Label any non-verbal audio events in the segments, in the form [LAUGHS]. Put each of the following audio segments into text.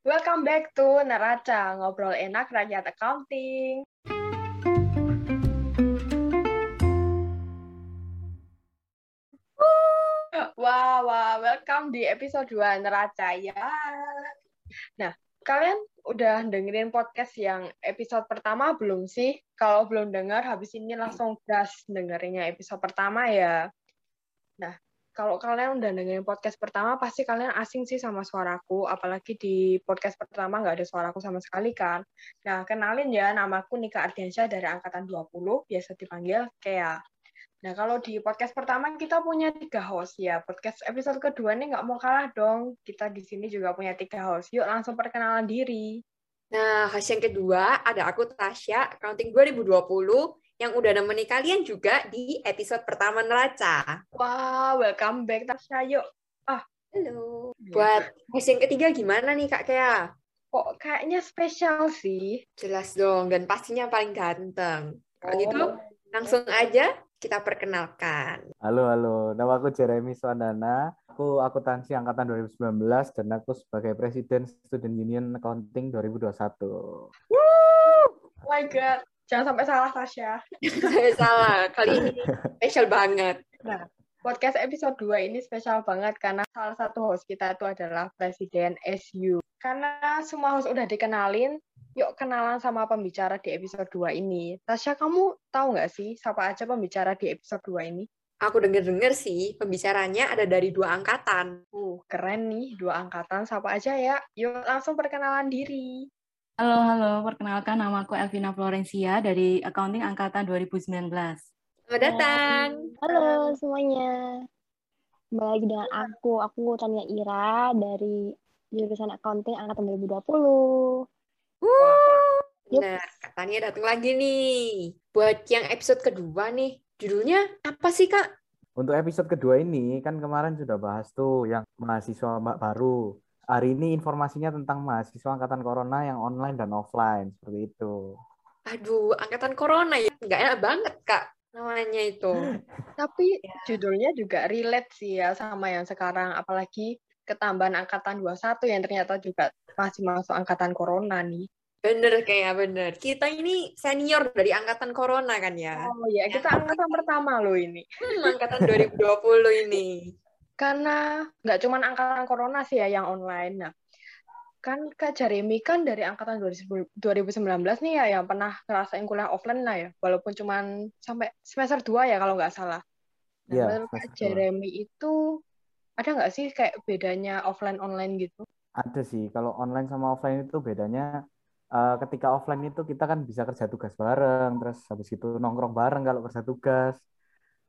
Welcome back to Neraca, ngobrol enak rakyat accounting. Wah, wah, welcome di episode 2 Neraca ya. Nah, kalian udah dengerin podcast yang episode pertama belum sih? Kalau belum dengar, habis ini langsung gas dengerinnya episode pertama ya. Nah, kalau kalian udah dengerin podcast pertama, pasti kalian asing sih sama suaraku, apalagi di podcast pertama nggak ada suaraku sama sekali kan. Nah, kenalin ya, namaku Nika Ardiansyah dari Angkatan 20, biasa dipanggil Kea. Nah, kalau di podcast pertama kita punya tiga host ya. Podcast episode kedua nih nggak mau kalah dong. Kita di sini juga punya tiga host. Yuk langsung perkenalan diri. Nah, host yang kedua ada aku Tasya, Accounting 2020 yang udah nemeni kalian juga di episode pertama Neraca. Wah, wow, welcome back Tasya. Yuk. Ah, halo. Buat yang ketiga gimana nih Kak Kea? Kok kayaknya spesial sih? Jelas dong, dan pastinya paling ganteng. Kalau gitu, oh. gitu, langsung aja kita perkenalkan. Halo, halo. Nama aku Jeremy Swandana. Aku akuntansi angkatan 2019 dan aku sebagai Presiden Student Union Accounting 2021. Woo! Oh my God. Jangan sampai salah, Tasya. salah. Kali ini [LAUGHS] spesial banget. Nah, podcast episode 2 ini spesial banget karena salah satu host kita itu adalah Presiden SU. Karena semua host udah dikenalin, yuk kenalan sama pembicara di episode 2 ini. Tasya, kamu tahu nggak sih siapa aja pembicara di episode 2 ini? Aku denger-denger sih, pembicaranya ada dari dua angkatan. Uh, keren nih, dua angkatan. Siapa aja ya? Yuk langsung perkenalan diri. Halo, halo. Perkenalkan nama aku Elvina Florencia dari Accounting Angkatan 2019. Selamat datang. Halo semuanya. Kembali lagi dengan aku. Aku Tania Ira dari jurusan Accounting Angkatan 2020. Nah, katanya datang lagi nih. Buat yang episode kedua nih, judulnya apa sih, Kak? Untuk episode kedua ini, kan kemarin sudah bahas tuh yang mahasiswa baru. Hari ini informasinya tentang mahasiswa angkatan corona yang online dan offline, seperti itu. Aduh, angkatan corona ya. Nggak enak banget, Kak, namanya itu. [LAUGHS] Tapi ya. judulnya juga relate sih ya sama yang sekarang, apalagi ketambahan angkatan 21 yang ternyata juga masih masuk angkatan corona nih. Bener kayak bener. Kita ini senior dari angkatan corona kan ya. Oh iya, kita ya. angkatan pertama loh ini. Hmm, angkatan 2020 ini. Karena nggak cuma angkatan corona sih ya yang online. Nah, kan Kak Jeremy kan dari angkatan 2019 nih ya yang pernah ngerasain kuliah offline lah ya. Walaupun cuma sampai semester 2 ya kalau nggak salah. Nah, ya, menurut Kak Jeremy itu ada nggak sih kayak bedanya offline online gitu? Ada sih. Kalau online sama offline itu bedanya uh, ketika offline itu kita kan bisa kerja tugas bareng, terus habis itu nongkrong bareng kalau kerja tugas.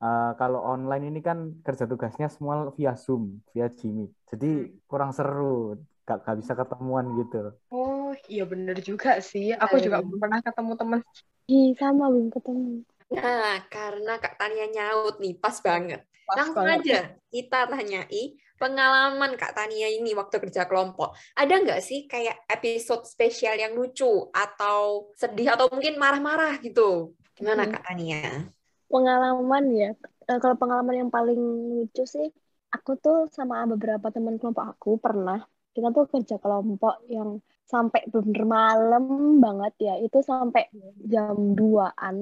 Uh, kalau online ini kan kerja tugasnya semua via Zoom, via Jimmy. Jadi hmm. kurang seru, gak, gak bisa ketemuan gitu. Oh iya bener juga sih. Aku juga belum pernah ketemu teman. Iya sama belum ketemu. Nah karena Kak Tania nyaut nih, pas banget. Pas Langsung banget. aja kita tanyai pengalaman Kak Tania ini waktu kerja kelompok. Ada nggak sih kayak episode spesial yang lucu atau sedih atau mungkin marah-marah gitu? Gimana hmm. Kak Tania? Pengalaman ya. Eh, kalau pengalaman yang paling lucu sih, aku tuh sama beberapa teman kelompok aku pernah kita tuh kerja kelompok yang sampai bener malam banget ya. Itu sampai jam 2-an.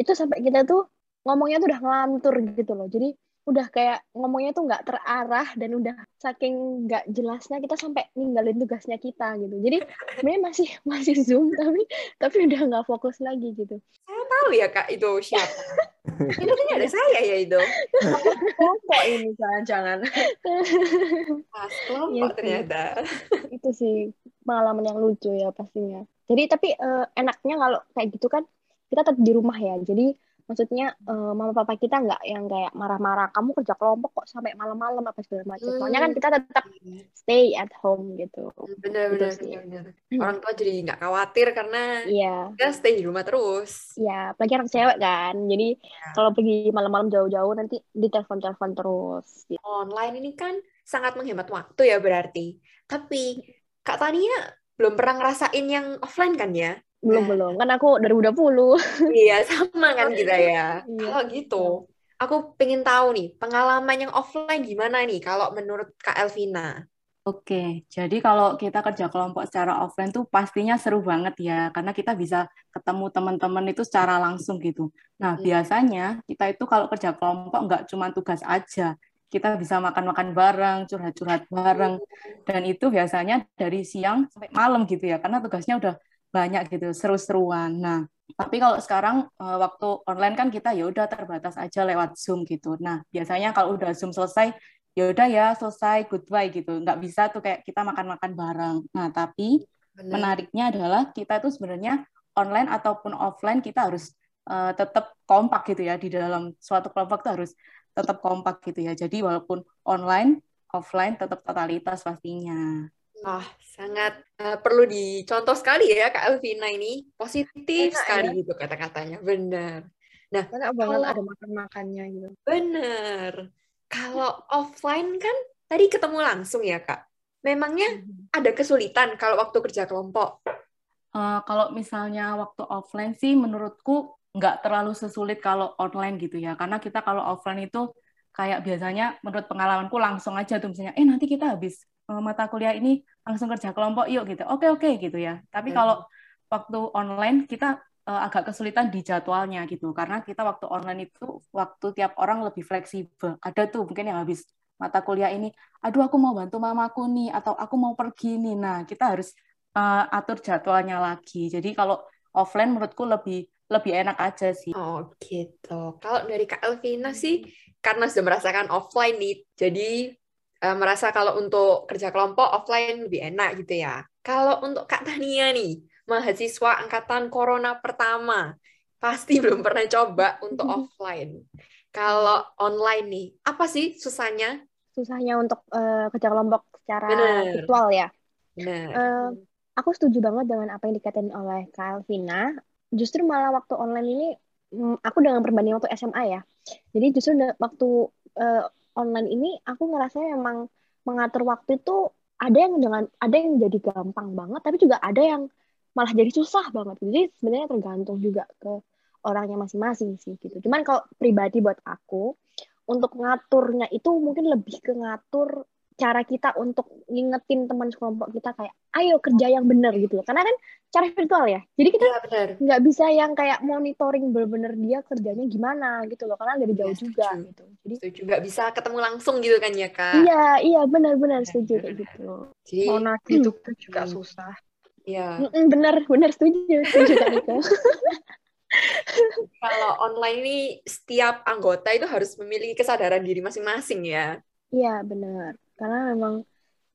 Itu sampai kita tuh ngomongnya tuh udah ngelantur gitu loh. Jadi udah kayak ngomongnya tuh nggak terarah dan udah saking nggak jelasnya kita sampai ninggalin tugasnya kita gitu. Jadi [LAUGHS] sebenarnya masih masih zoom tapi tapi udah nggak fokus lagi gitu. Saya tahu ya kak itu siapa. [LAUGHS] Itu kayaknya ada saya ya itu. Kelompok ini jangan-jangan. [LAUGHS] Pas kelompok ya, ternyata. Itu sih pengalaman yang lucu ya pastinya. Jadi tapi uh, enaknya kalau kayak gitu kan kita tetap di rumah ya. Jadi maksudnya uh, mama papa kita nggak yang kayak marah-marah kamu kerja kelompok kok sampai malam-malam apa segala macam. Hmm. Soalnya kan kita tetap stay at home gitu. Bener-bener. Gitu Orang tua jadi nggak khawatir karena yeah. kita stay di rumah terus. Iya, apalagi anak cewek kan. Jadi yeah. kalau pergi malam-malam jauh-jauh nanti ditelepon-telepon terus. Gitu. Online ini kan sangat menghemat waktu ya berarti. Tapi Kak Tania belum pernah ngerasain yang offline kan ya? Belum nah. belum kan aku dari 2020 iya sama kan kita ya iya. kalau gitu aku pengen tahu nih pengalaman yang offline gimana nih kalau menurut kak Elvina Oke, jadi kalau kita kerja kelompok secara offline tuh pastinya seru banget ya, karena kita bisa ketemu teman-teman itu secara langsung gitu. Nah, hmm. biasanya kita itu kalau kerja kelompok nggak cuma tugas aja, kita bisa makan-makan bareng, curhat-curhat bareng, dan itu biasanya dari siang sampai malam gitu ya, karena tugasnya udah banyak gitu, seru-seruan. Nah, tapi kalau sekarang eh, waktu online kan kita ya udah terbatas aja lewat Zoom gitu. Nah, biasanya kalau udah Zoom selesai, ya udah ya selesai goodbye gitu nggak bisa tuh kayak kita makan-makan bareng nah tapi Benar. menariknya adalah kita itu sebenarnya online ataupun offline kita harus uh, tetap kompak gitu ya di dalam suatu kelompok tuh harus tetap kompak gitu ya jadi walaupun online offline tetap totalitas pastinya Wah, sangat uh, perlu dicontoh sekali ya Kak Elvina ini. Positif Enak, sekali ya? gitu kata-katanya. Benar. Nah, enak banget ada makan-makannya gitu. Benar. Kalau offline kan tadi ketemu langsung ya kak. Memangnya hmm. ada kesulitan kalau waktu kerja kelompok? Uh, kalau misalnya waktu offline sih menurutku nggak terlalu sesulit kalau online gitu ya. Karena kita kalau offline itu kayak biasanya menurut pengalamanku langsung aja tuh misalnya, eh nanti kita habis uh, mata kuliah ini langsung kerja kelompok yuk gitu. Oke oke gitu ya. Tapi kalau waktu online kita uh, agak kesulitan di jadwalnya gitu. Karena kita waktu online itu waktu tiap orang lebih fleksibel. Ada tuh mungkin yang habis mata kuliah ini aduh aku mau bantu mamaku nih atau aku mau pergi nih. Nah kita harus uh, atur jadwalnya lagi. Jadi kalau offline menurutku lebih lebih enak aja sih oh gitu kalau dari kak Elvina sih karena sudah merasakan offline nih jadi uh, merasa kalau untuk kerja kelompok offline lebih enak gitu ya kalau untuk kak Tania nih mahasiswa angkatan corona pertama pasti [LAUGHS] belum pernah coba untuk [LAUGHS] offline. Kalau online nih, apa sih susahnya? Susahnya untuk uh, kerja kelompok secara Bener. virtual ya. Benar. Uh, aku setuju banget dengan apa yang dikatain oleh Kak Elvina. Justru malah waktu online ini, mm, aku dengan perbandingan waktu SMA ya. Jadi justru waktu uh, online ini, aku ngerasa memang mengatur waktu itu ada yang dengan ada yang jadi gampang banget, tapi juga ada yang malah jadi susah banget jadi sebenarnya tergantung juga ke orangnya masing-masing sih gitu cuman kalau pribadi buat aku untuk ngaturnya itu mungkin lebih ke ngatur cara kita untuk ngingetin teman sekelompok kita kayak ayo kerja yang benar gitu karena kan cara virtual ya. Jadi kita ya, nggak bisa yang kayak monitoring bener-bener dia kerjanya gimana gitu loh. Karena dari jauh ya, juga gitu. Jadi setuju. Nggak bisa ketemu langsung gitu kan ya kak? Iya iya benar-benar setuju kayak gitu. Jadi mau gitu juga susah. Iya. Bener, bener setuju, setuju itu. [LAUGHS] Kalau online ini setiap anggota itu harus memiliki kesadaran diri masing-masing ya. Iya benar, karena memang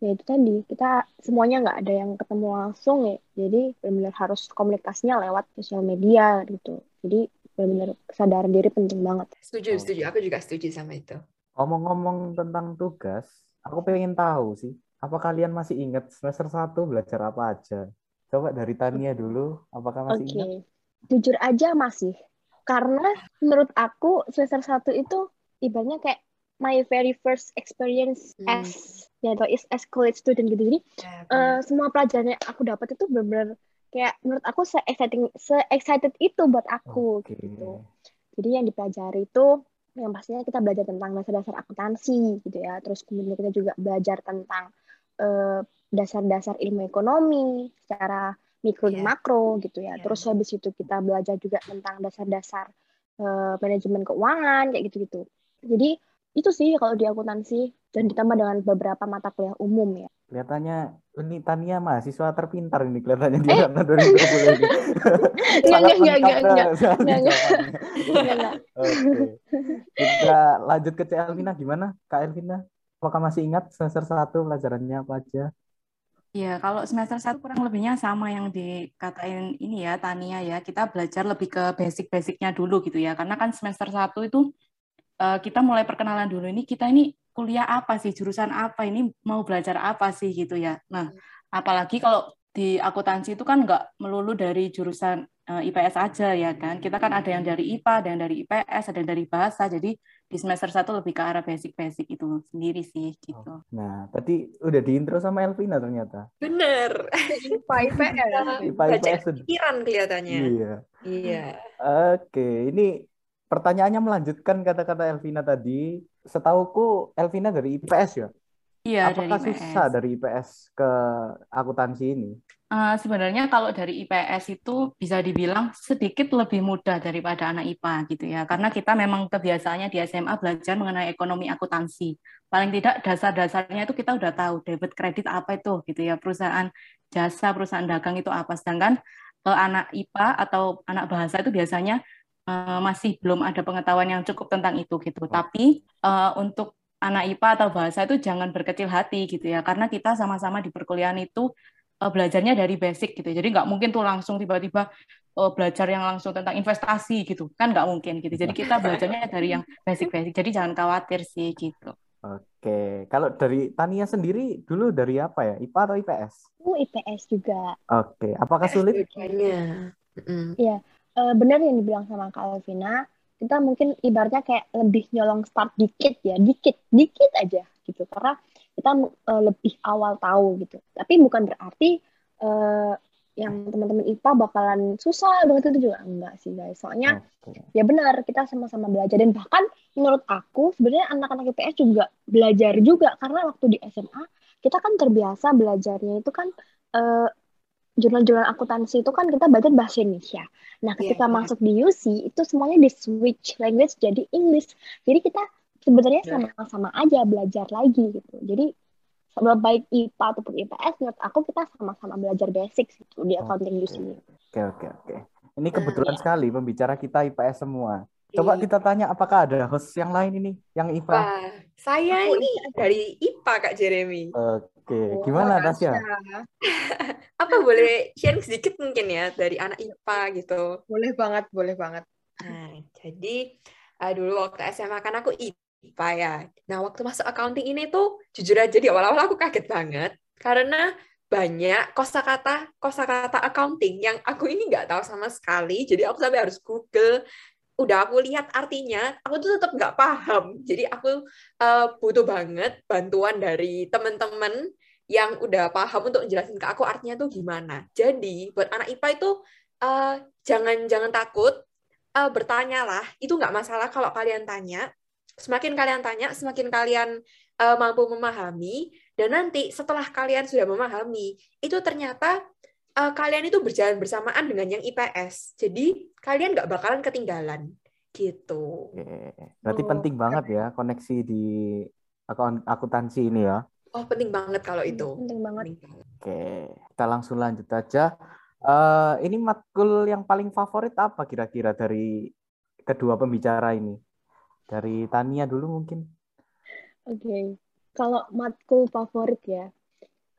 ya itu tadi kita semuanya nggak ada yang ketemu langsung ya, jadi benar-benar harus komunikasinya lewat sosial media gitu. Jadi benar-benar kesadaran diri penting banget. Setuju, setuju. Aku juga setuju sama itu. Ngomong-ngomong tentang tugas, aku pengen tahu sih, apa kalian masih ingat semester 1 belajar apa aja? Coba dari Tania dulu, apakah masih okay. ingat? Jujur aja masih. Karena menurut aku semester satu itu ibaratnya kayak my very first experience hmm. as ya atau is as college student gitu. Jadi yeah, ya, uh, semua pelajaran yang aku dapat itu benar-benar kayak menurut aku se exciting se excited itu buat aku okay. gitu. Jadi yang dipelajari itu yang pastinya kita belajar tentang dasar-dasar akuntansi gitu ya. Terus kemudian kita juga belajar tentang uh, dasar-dasar ilmu ekonomi secara mikro yeah. dan iya. makro gitu ya. Yeah. Terus habis itu kita belajar juga tentang dasar-dasar uh, manajemen keuangan kayak gitu-gitu. Jadi itu sih kalau di akuntansi dan ditambah dengan beberapa mata kuliah umum ya. Kelihatannya ini Tania mahasiswa terpintar ini kelihatannya di sana eh. 2020 ini. Enggak, enggak, enggak, enggak, enggak, enggak. Oke. Kita lanjut ke Cak Elvina gimana? Kak Elvina, apakah masih ingat semester 1 pelajarannya apa aja? Ya, kalau semester satu kurang lebihnya sama yang dikatain ini ya, Tania ya. Kita belajar lebih ke basic-basicnya dulu gitu ya. Karena kan semester satu itu uh, kita mulai perkenalan dulu ini kita ini kuliah apa sih, jurusan apa, ini mau belajar apa sih gitu ya. Nah, apalagi kalau di akuntansi itu kan nggak melulu dari jurusan uh, eh, IPS aja ya kan. Kita kan ada yang dari IPA, ada yang dari IPS, ada yang dari bahasa. Jadi di semester satu lebih ke arah basic-basic itu sendiri sih gitu. Oh, nah, tadi udah di intro sama Elvina ternyata. Bener. IPA IPS. IPA IPS. Pikiran kelihatannya. Iya. Iya. Oke, ini pertanyaannya melanjutkan kata-kata Elvina tadi. Setauku Elvina dari IPS ya? Iya, Apakah dari susah IPS. dari IPS ke akuntansi ini? Uh, sebenarnya kalau dari IPS itu bisa dibilang sedikit lebih mudah daripada anak IPA gitu ya, karena kita memang kebiasaannya di SMA belajar mengenai ekonomi akuntansi. Paling tidak dasar-dasarnya itu kita udah tahu debit kredit apa itu gitu ya, perusahaan jasa, perusahaan dagang itu apa. Sedangkan anak IPA atau anak bahasa itu biasanya uh, masih belum ada pengetahuan yang cukup tentang itu gitu. Tapi uh, untuk anak IPA atau bahasa itu jangan berkecil hati gitu ya, karena kita sama-sama di perkuliahan itu uh, belajarnya dari basic gitu. Jadi nggak mungkin tuh langsung tiba-tiba uh, belajar yang langsung tentang investasi gitu. Kan nggak mungkin gitu. Jadi kita belajarnya dari yang basic-basic. Jadi jangan khawatir sih gitu. Oke, kalau dari Tania sendiri dulu dari apa ya? IPA atau IPS? Aku IPS juga. Oke, apakah sulit? Dua-duanya. Mm-mm. Iya, eh, benar yang dibilang sama Kak Alvina. Kita mungkin ibaratnya kayak lebih nyolong start dikit ya, dikit, dikit aja gitu. Karena kita eh, lebih awal tahu gitu. Tapi bukan berarti eh, yang teman-teman IPA bakalan susah banget itu juga enggak sih guys. Soalnya Oke. ya benar kita sama-sama belajar dan bahkan menurut aku sebenarnya anak-anak IPS juga belajar juga karena waktu di SMA kita kan terbiasa belajarnya itu kan eh, jurnal-jurnal akuntansi itu kan kita belajar bahasa Indonesia. Nah, ketika Iya. masuk di UC itu semuanya di switch language jadi English. Jadi kita sebenarnya Iya. sama-sama aja belajar lagi gitu. Jadi sama baik IPA ataupun IPS menurut aku kita sama-sama belajar basic gitu di accounting UC. Oke, oke, oke. Ini kebetulan sekali pembicara kita IPS semua. Coba Iya. kita tanya apakah ada host yang lain ini yang IPA? Wah, saya Aku ini dari IPA Kak Jeremy. Oke, Oh, gimana Tasya? [LAUGHS] Apa boleh sharing sedikit mungkin ya dari anak IPA gitu? Boleh banget, boleh banget. Nah, jadi eh, dulu waktu SMA kan aku IPA ya. Nah, waktu masuk accounting ini tuh jujur aja di awal-awal aku kaget banget karena banyak kosakata kosakata accounting yang aku ini nggak tahu sama sekali. Jadi aku sampai harus Google. Udah aku lihat artinya, aku tuh tetap nggak paham. Jadi aku eh, butuh banget bantuan dari teman-teman yang udah paham untuk jelasin ke aku artinya tuh gimana. Jadi buat anak IPA itu eh, jangan jangan takut eh, bertanyalah, itu nggak masalah kalau kalian tanya. Semakin kalian tanya, semakin kalian eh, mampu memahami, dan nanti setelah kalian sudah memahami, itu ternyata eh, kalian itu berjalan bersamaan dengan yang IPS. Jadi kalian nggak bakalan ketinggalan. Gitu. Berarti Oh, penting banget ya koneksi di akun akuntansi ini ya. Oh, penting banget kalau itu. Penting banget. Penting banget. Oke, kita langsung lanjut aja. Eh, ini matkul yang paling favorit apa kira-kira dari kedua pembicara ini? Dari Tania dulu mungkin. Oke, kalau matkul favorit ya,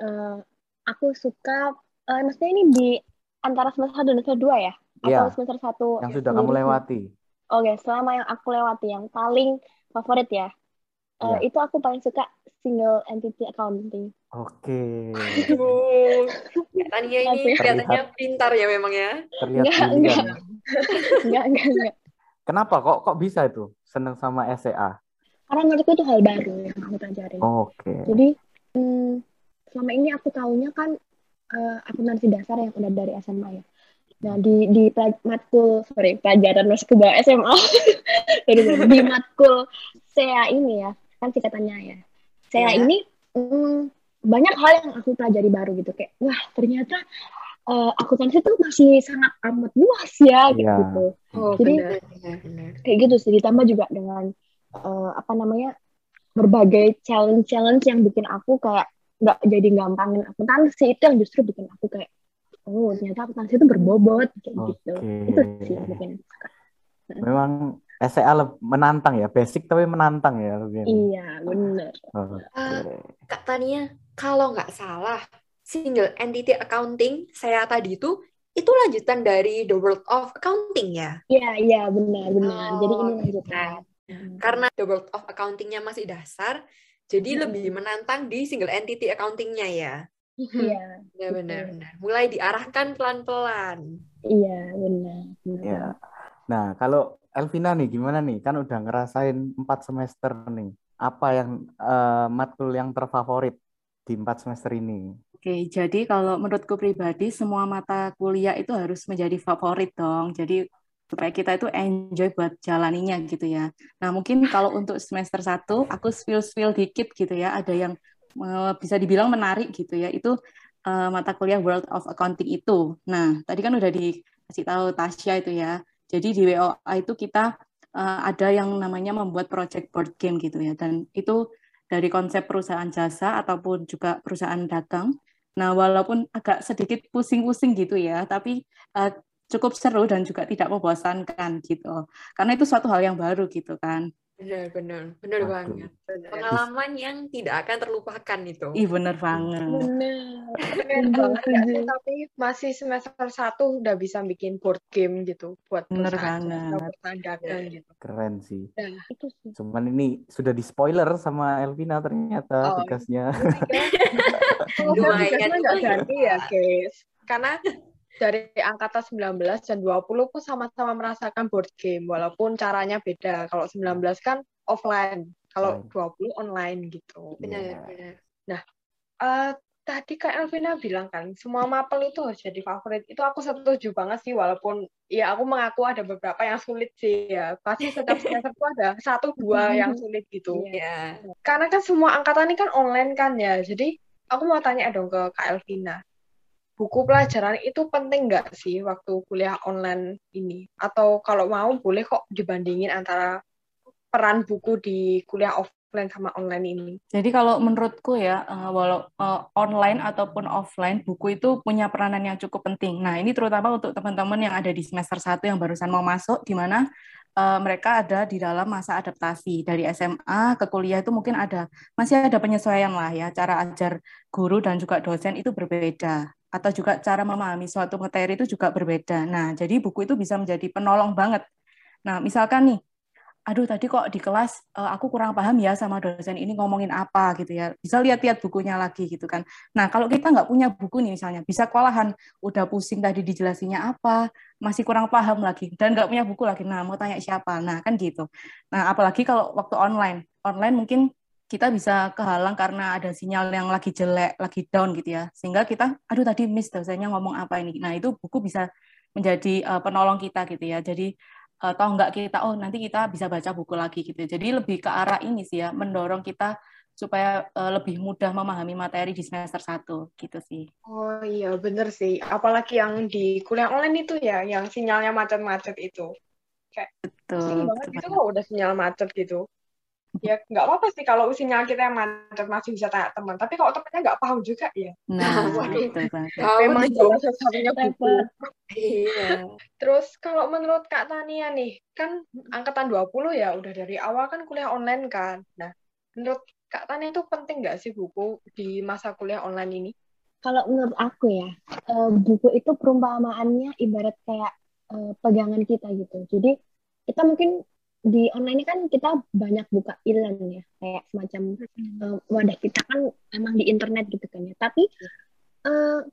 eh, aku suka, eh, maksudnya ini di antara semester 1 dan semester 2 ya? Iya, Atau semester 1 yang sudah kamu lewati. Oke, selama yang aku lewati, yang paling favorit ya, eh, Iya. itu aku paling suka single entity accounting. Oke, Aduh, Kak Tania ini kelihatannya pintar ya memang ya. terlihat Enggak, brilian. Enggak, enggak, enggak. Kenapa kok kok bisa itu seneng sama SEA? Karena menurutku itu hal baru yang aku pelajarin. Oke, Jadi, hmm, selama ini aku taunya kan eh, akuntansi dasar yang udah dari SMA ya. Nah, di di matkul, sorry, pelajaran masuk ke bawah SMA. Jadi, [LAUGHS] di matkul SEA ini ya, kan singkatannya ya. SEA Ya. ini hmm, banyak hal yang aku pelajari baru gitu. Kayak, wah ternyata eh, akuntansi itu masih sangat amat luas ya, Iya. gitu. Oh, Jadi- benar, benar, benar. Kayak gitu sih, ditambah juga dengan eh, apa namanya, berbagai challenge-challenge yang bikin aku kayak nggak jadi gampangin akuntansi itu yang justru bikin aku kayak oh ternyata akuntansi itu berbobot kayak gitu Oke. itu sih suka. memang SEA leb- menantang ya, basic tapi menantang ya lebih. iya bener Oke. Kak Tania, kalau nggak salah, single entity accounting saya tadi itu itu lanjutan dari The World of Accounting ya. iya iya benar benar jadi ini Oh, lanjutan Karena The World of Accounting-nya masih dasar, jadi Hmm. lebih menantang di single entity accounting-nya ya. iya Benar, benar, Betul. benar. Mulai diarahkan pelan-pelan. iya benar benar Ya. Nah, kalau Elvina nih gimana nih? Kan udah ngerasain empat semester nih. Apa yang eh, matkul yang terfavorit di empat semester ini? Oke, jadi kalau menurutku pribadi semua mata kuliah itu harus menjadi favorit dong. Jadi supaya kita itu enjoy buat jalaninya gitu ya. Nah, mungkin kalau untuk semester 1 aku spill-spill dikit gitu ya. Ada yang uh, bisa dibilang menarik gitu ya. Itu uh, mata kuliah World of Accounting itu. Nah, tadi kan udah dikasih tahu Tasya itu ya. Jadi di WOA itu kita uh, ada yang namanya membuat project board game gitu ya. Dan itu dari konsep perusahaan jasa ataupun juga perusahaan dagang. Nah, walaupun agak sedikit pusing-pusing gitu ya, tapi uh, cukup seru dan juga tidak membosankan gitu. Karena itu suatu hal yang baru gitu kan. Benar, benar, benar banget. Pengalaman yang tidak akan terlupakan itu. Ih, benar banget. Benar. Tapi masih semester satu udah bisa bikin board game gitu buat benar banget. Ya. gitu. Keren sih. Nah, itu sih. Cuman ini sudah di spoiler sama Elvina ternyata oh, tugasnya. [LAUGHS] Lumayan. nggak ganti ya, guys. Karena dari angkatan 19 dan 20 pun sama-sama merasakan board game walaupun caranya beda. Kalau 19 kan offline, kalau 20 online gitu. Benar, yeah. benar. Nah, uh, tadi Kak Elvina bilang kan semua mapel itu harus jadi favorit. Itu aku setuju banget sih walaupun ya aku mengaku ada beberapa yang sulit sih ya. Pasti setiap semester itu ada satu dua [LAUGHS] yang sulit gitu. Yeah. Karena kan semua angkatan ini kan online kan ya. Jadi aku mau tanya dong ke Kak Elvina buku pelajaran itu penting nggak sih waktu kuliah online ini? Atau kalau mau boleh kok dibandingin antara peran buku di kuliah offline sama online ini? Jadi kalau menurutku ya, uh, walau uh, online ataupun offline, buku itu punya peranan yang cukup penting. Nah ini terutama untuk teman-teman yang ada di semester 1 yang barusan mau masuk, di mana uh, mereka ada di dalam masa adaptasi dari SMA ke kuliah itu mungkin ada masih ada penyesuaian lah ya cara ajar guru dan juga dosen itu berbeda atau juga cara memahami suatu materi itu juga berbeda. Nah, jadi buku itu bisa menjadi penolong banget. Nah, misalkan nih, aduh tadi kok di kelas uh, aku kurang paham ya sama dosen ini ngomongin apa gitu ya. Bisa lihat-lihat bukunya lagi gitu kan. Nah, kalau kita nggak punya buku nih misalnya, bisa kewalahan, udah pusing tadi dijelasinnya apa, masih kurang paham lagi, dan nggak punya buku lagi. Nah, mau tanya siapa? Nah, kan gitu. Nah, apalagi kalau waktu online. Online mungkin kita bisa kehalang karena ada sinyal yang lagi jelek, lagi down gitu ya. Sehingga kita, aduh tadi miss dosennya ngomong apa ini. Nah, itu buku bisa menjadi uh, penolong kita gitu ya. Jadi uh, toh enggak kita, oh nanti kita bisa baca buku lagi gitu. Jadi lebih ke arah ini sih ya, mendorong kita supaya uh, lebih mudah memahami materi di semester 1 gitu sih. Oh iya, bener sih. Apalagi yang di kuliah online itu ya, yang sinyalnya macet-macet itu. Kayak betul, banget betul. gitu kok udah sinyal macet gitu ya nggak apa-apa sih kalau sinyal kita yang macet masih bisa tanya teman. Tapi kalau temannya nggak paham juga ya. Nah [LAUGHS] itu memang jelas satu-satunya buku iya. Terus kalau menurut Kak Tania nih kan angkatan 20 ya udah dari awal kan kuliah online kan. Nah menurut Kak Tania itu penting nggak sih buku di masa kuliah online ini? Kalau menurut aku ya eh, buku itu perumpamaannya ibarat kayak eh, pegangan kita gitu. Jadi kita mungkin di online ini kan kita banyak buka e-learn ya kayak semacam uh, wadah kita kan emang di internet gitu kan ya. Tapi uh,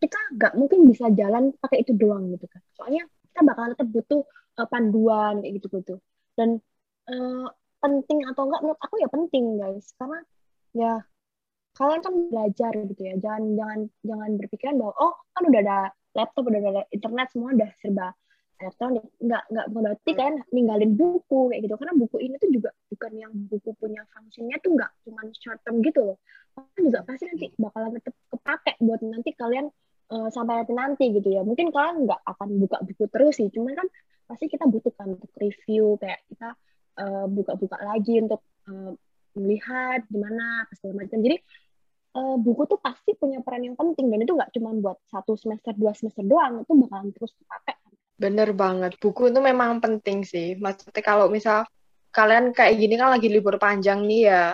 kita nggak mungkin bisa jalan pakai itu doang gitu kan. Soalnya kita bakal tetap butuh uh, panduan kayak gitu gitu dan uh, penting atau enggak menurut aku ya penting guys. Karena ya kalian kan belajar gitu ya. Jangan jangan jangan berpikiran bahwa oh kan udah ada laptop udah ada internet semua udah serba elektronik nggak nggak berarti kan ninggalin buku kayak gitu. Karena buku ini tuh juga bukan yang buku punya fungsinya tuh nggak cuma short term gitu loh. Kan juga pasti nanti bakalan tetap kepake buat nanti kalian uh, sampai nanti nanti gitu ya. Mungkin kalian nggak akan buka buku terus sih. Cuman kan pasti kita butuhkan untuk review kayak kita uh, buka-buka lagi untuk uh, melihat gimana segala macam. Jadi uh, buku tuh pasti punya peran yang penting. Dan itu nggak cuma buat satu semester dua semester doang. Itu bakalan terus dipakai Bener banget. Buku itu memang penting sih. Maksudnya kalau misal kalian kayak gini kan lagi libur panjang nih ya.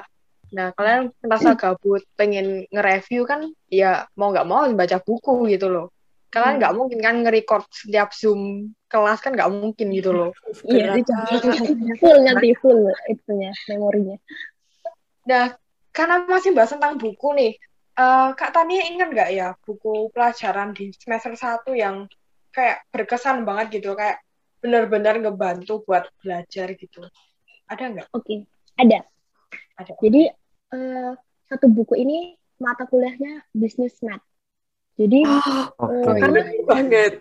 Nah, kalian merasa gabut, pengen nge-review kan, ya mau nggak mau baca buku gitu loh. Kalian nggak hmm. mungkin kan nge-record setiap Zoom kelas kan nggak mungkin gitu loh. Iya, [LAUGHS] full nanti full itunya, memorinya. Nah, karena masih bahas tentang buku nih, uh, Kak Tania ingat nggak ya buku pelajaran di semester 1 yang kayak berkesan banget gitu kayak benar-benar ngebantu buat belajar gitu ada nggak? Oke okay. ada. Ada. Jadi uh, satu buku ini mata kuliahnya business math. Jadi oh, okay. uh, karena banget.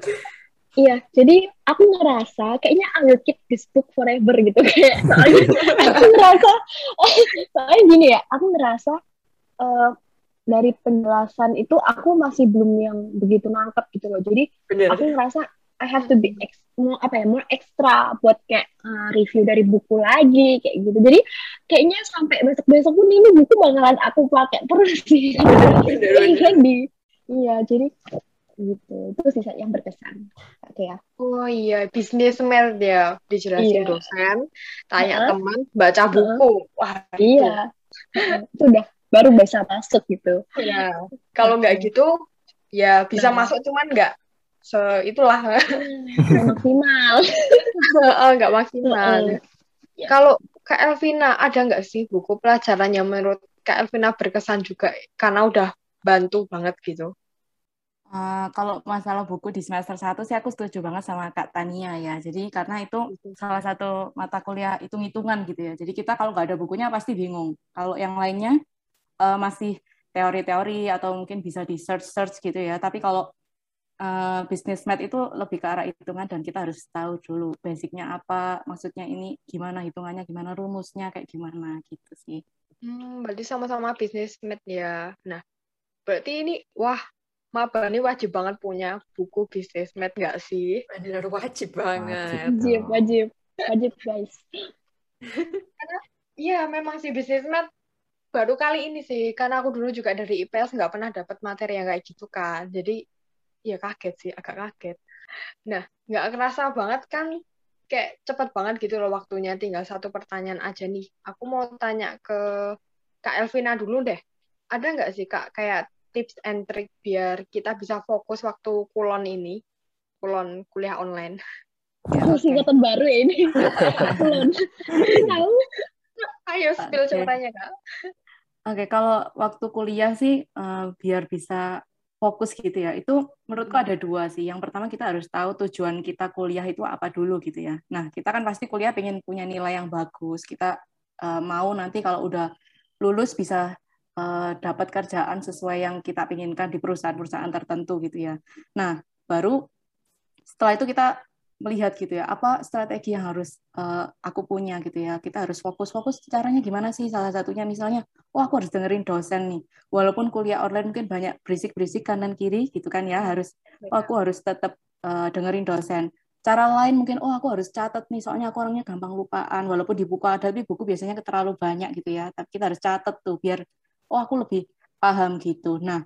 Iya, jadi aku ngerasa kayaknya I will keep this book forever gitu [LAUGHS] kayak soalnya [LAUGHS] aku ngerasa [LAUGHS] soalnya gini ya, aku ngerasa uh, dari penjelasan itu aku masih belum yang begitu nangkep gitu loh. Jadi Bener. aku ngerasa I have to be ex more apa ya more extra buat kayak uh, review dari buku lagi kayak gitu. Jadi kayaknya sampai besok besok pun ini buku bakalan aku pakai terus sih. Jadi iya jadi gitu. Itu sih yang berkesan. Oke ya. Oh iya bisnis math ya. Dijelasin iya. dosen tanya uh teman baca buku. Wah iya. Itu udah baru bisa masuk gitu. Ya, kalau nggak gitu ya bisa nah. masuk cuman nggak se itulah maksimal. nggak maksimal. [LAUGHS] Ya. Kalau Kak Elvina ada nggak sih buku pelajaran yang menurut Kak Elvina berkesan juga karena udah bantu banget gitu? Uh, kalau masalah buku di semester 1 sih aku setuju banget sama Kak Tania ya. Jadi karena itu salah satu mata kuliah hitung-hitungan gitu ya. Jadi kita kalau nggak ada bukunya pasti bingung. Kalau yang lainnya uh, masih teori-teori atau mungkin bisa di search-search gitu ya. Tapi kalau uh, business math itu lebih ke arah hitungan dan kita harus tahu dulu basicnya apa, maksudnya ini gimana hitungannya, gimana rumusnya, kayak gimana gitu sih. Hmm, berarti sama-sama business math ya. Nah, berarti ini wah maba ini wajib banget punya buku business math nggak sih? Benar wajib banget. Wajib, wajib, wajib guys. [LAUGHS] Karena iya memang sih business math baru kali ini sih karena aku dulu juga dari IPS nggak pernah dapat materi yang kayak gitu kan jadi ya kaget sih agak kaget. Nah nggak kerasa banget kan kayak cepet banget gitu loh waktunya. Tinggal satu pertanyaan aja nih. Aku mau tanya ke kak Elvina dulu deh. Ada nggak sih kak kayak tips and trick biar kita bisa fokus waktu kulon ini? Kulon kuliah online. [LAUGHS] Ya, okay. singkatan baru ya ini. [LAUGHS] Kulon. [LAUGHS] Tahu? Ayo spill okay. ceritanya kak Oke, kalau waktu kuliah sih uh, biar bisa fokus gitu ya. Itu menurutku ada dua sih. Yang pertama kita harus tahu tujuan kita kuliah itu apa dulu gitu ya. Nah, kita kan pasti kuliah pengen punya nilai yang bagus. Kita uh, mau nanti kalau udah lulus bisa uh, dapat kerjaan sesuai yang kita inginkan di perusahaan-perusahaan tertentu gitu ya. Nah, baru setelah itu kita melihat gitu ya apa strategi yang harus uh, aku punya gitu ya. Kita harus fokus-fokus caranya gimana sih? Salah satunya misalnya oh aku harus dengerin dosen nih. Walaupun kuliah online mungkin banyak berisik-berisik kanan kiri gitu kan ya harus oh aku harus tetap uh, dengerin dosen. Cara lain mungkin oh aku harus catat nih soalnya aku orangnya gampang lupaan. Walaupun di buku ada tapi buku biasanya terlalu banyak gitu ya tapi kita harus catat tuh biar oh aku lebih paham gitu. Nah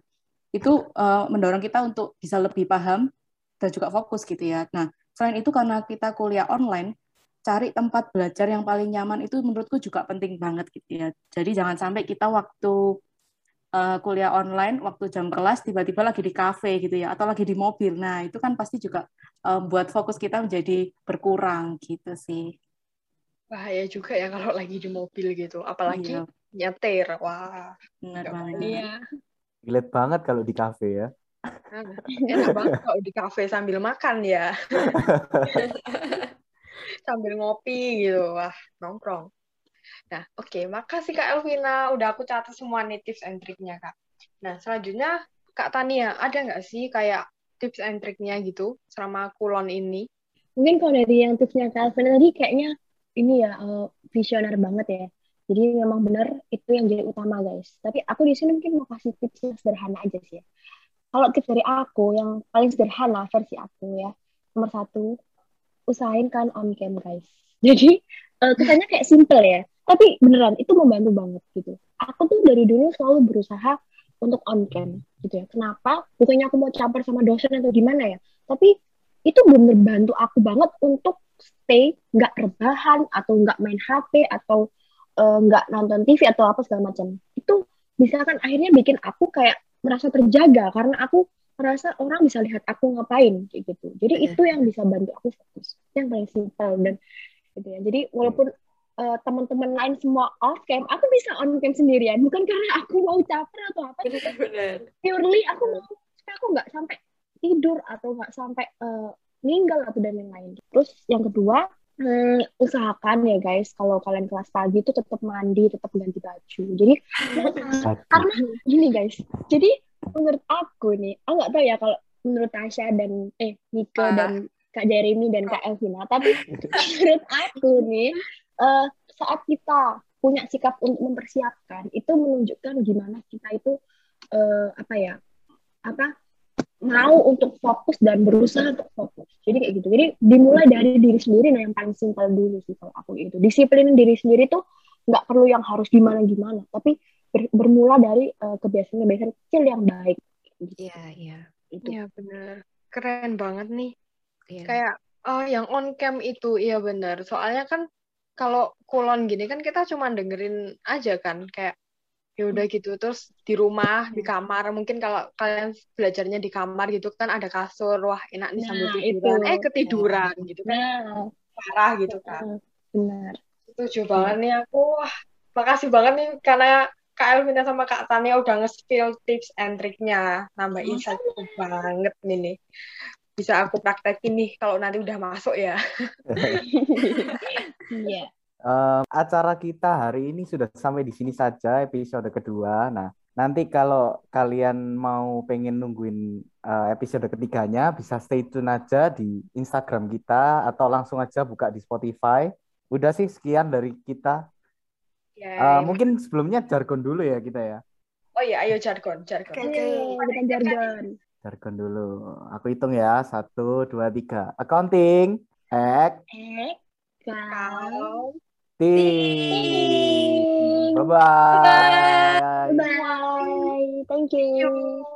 itu uh, mendorong kita untuk bisa lebih paham dan juga fokus gitu ya. Nah Selain itu karena kita kuliah online, cari tempat belajar yang paling nyaman itu menurutku juga penting banget gitu ya. Jadi jangan sampai kita waktu uh, kuliah online, waktu jam kelas tiba-tiba lagi di kafe gitu ya, atau lagi di mobil. Nah itu kan pasti juga um, buat fokus kita menjadi berkurang gitu sih. Bahaya juga ya kalau lagi di mobil gitu, apalagi iya. nyetir. Wah, benar banget. Iya. Gilet banget kalau di kafe ya. [LAUGHS] Enak banget kalau di kafe sambil makan ya. [LAUGHS] sambil ngopi gitu, wah nongkrong. Nah, oke, okay. makasih Kak Elvina. Udah aku catat semua nih tips and triknya, Kak. Nah, selanjutnya Kak Tania, ada nggak sih kayak tips and triknya gitu selama kulon ini? Mungkin kalau dari yang tipsnya Kak Elvina tadi kayaknya ini ya uh, visioner banget ya. Jadi memang benar itu yang jadi utama guys. Tapi aku di sini mungkin mau kasih tips yang sederhana aja sih ya kalau tips dari aku yang paling sederhana versi aku ya. Nomor satu usahain kan on cam guys. [LAUGHS] Jadi uh, kesannya kayak simple ya. Tapi beneran itu membantu banget gitu. Aku tuh dari dulu selalu berusaha untuk on cam gitu ya. Kenapa? Bukannya aku mau campur sama dosen atau gimana ya? Tapi itu bener bantu aku banget untuk stay nggak rebahan atau nggak main HP atau eh, nggak uh, nonton TV atau apa segala macam. Itu bisa kan akhirnya bikin aku kayak merasa terjaga karena aku merasa orang bisa lihat aku ngapain kayak gitu. Jadi yeah. itu yang bisa bantu aku fokus. Itu yang paling simpel dan gitu ya. Jadi walaupun uh, teman-teman lain semua off cam, aku bisa on cam sendirian. Bukan karena aku mau caper atau apa. Benar. Purely aku mau supaya aku nggak sampai tidur atau nggak sampai uh, meninggal atau dan lain-lain. Terus yang kedua, hmm, usahakan ya guys. Kalau kalian kelas pagi itu tetap mandi tetap ganti baju. Jadi [LAUGHS] karena gini guys. Jadi menurut aku nih aku nggak tahu ya kalau menurut Tasya dan eh Niko ah. dan Kak Jeremy dan Kak Elvina tapi [LAUGHS] menurut aku nih uh, saat kita punya sikap untuk mempersiapkan itu menunjukkan gimana kita itu uh, apa ya apa mau untuk fokus dan berusaha untuk fokus. Jadi kayak gitu. Jadi dimulai dari diri sendiri. Nah yang paling simpel dulu sih kalau aku itu. Disiplin diri sendiri tuh nggak perlu yang harus gimana gimana tapi ber, bermula dari uh, kebiasaan-kebiasaan kecil yang baik. Iya iya. Itu. Ya benar. Keren banget nih. Yeah. kayak oh yang on cam itu. Iya benar. Soalnya kan kalau kulon gini kan kita cuma dengerin aja kan. Kayak ya udah hmm. gitu terus di rumah di hmm. kamar mungkin kalau kalian belajarnya di kamar gitu kan ada kasur wah enak nih sambil nah, tiduran itu. eh ketiduran gitu kan nah. parah gitu kan benar setuju hmm. banget nih aku wah makasih banget nih karena Kak Elvina sama Kak Tania udah nge-spill tips and triknya nambah insight banget nih nih bisa aku praktekin nih kalau nanti udah masuk ya. [LAUGHS] Iya. yeah. Uh, acara kita hari ini sudah sampai di sini saja episode kedua. Nah, nanti kalau kalian mau pengen nungguin uh, episode ketiganya bisa stay tune aja di Instagram kita atau langsung aja buka di Spotify. Udah sih sekian dari kita. Yeah, uh, yeah. Mungkin sebelumnya jargon dulu ya kita ya. Oh iya, ayo jargon, jargon. Oke, okay, jargon. Jargon dulu. Aku hitung ya. Satu, dua, tiga. Accounting. Ek. Ek. Kau. Ting. Bye-bye. Bye-bye. Thank you.